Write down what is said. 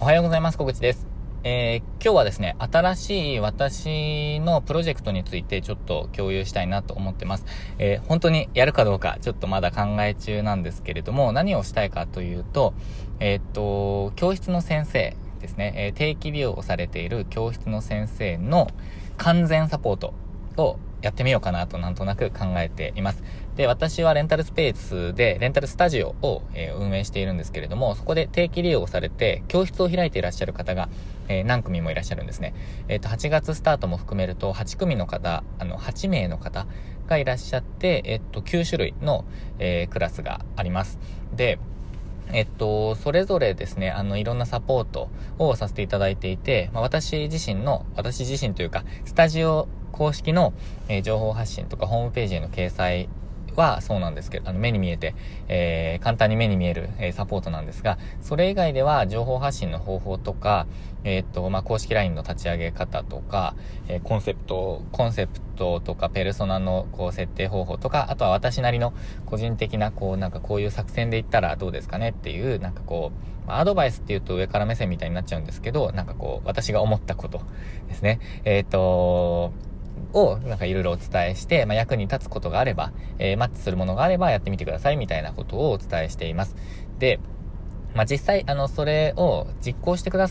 おはようございます。小口です。えー、今日はですね、新しい私のプロジェクトについてちょっと共有したいなと思ってます。えー、本当にやるかどうかちょっとまだ考え中なんですけれども、何をしたいかというと、えー、っと、教室の先生ですね、え定期利用をされている教室の先生の完全サポートをやってみようかなとなんとなく考えています。で、私はレンタルスペースで、レンタルスタジオを、えー、運営しているんですけれども、そこで定期利用されて、教室を開いていらっしゃる方が、えー、何組もいらっしゃるんですね。えっ、ー、と、8月スタートも含めると、8組の方、あの、8名の方がいらっしゃって、えっと、9種類の、えクラスがあります。で、えっと、それぞれですね、あの、いろんなサポートをさせていただいていて、まあ、私自身の、私自身というか、スタジオ公式の、えー、情報発信とかホームページへの掲載はそうなんですけど、あの、目に見えて、えー、簡単に目に見える、えー、サポートなんですが、それ以外では情報発信の方法とか、えー、っと、まあ、公式 LINE の立ち上げ方とか、えコンセプト、コンセプトとか、ペルソナの、こう、設定方法とか、あとは私なりの個人的な、こう、なんかこういう作戦でいったらどうですかね？っていう、なんかこう、アドバイスって言うと上から目線みたいになっちゃうんですけど、なんかこう、私が思ったことですね。えっと、をなんかいろいろお伝えして、まあ、役に立つことがあれば、えー、マッチするものがあればやってみてくださいみたいなことをお伝えしています。で、まあ、実際、あの、それを実行してくだ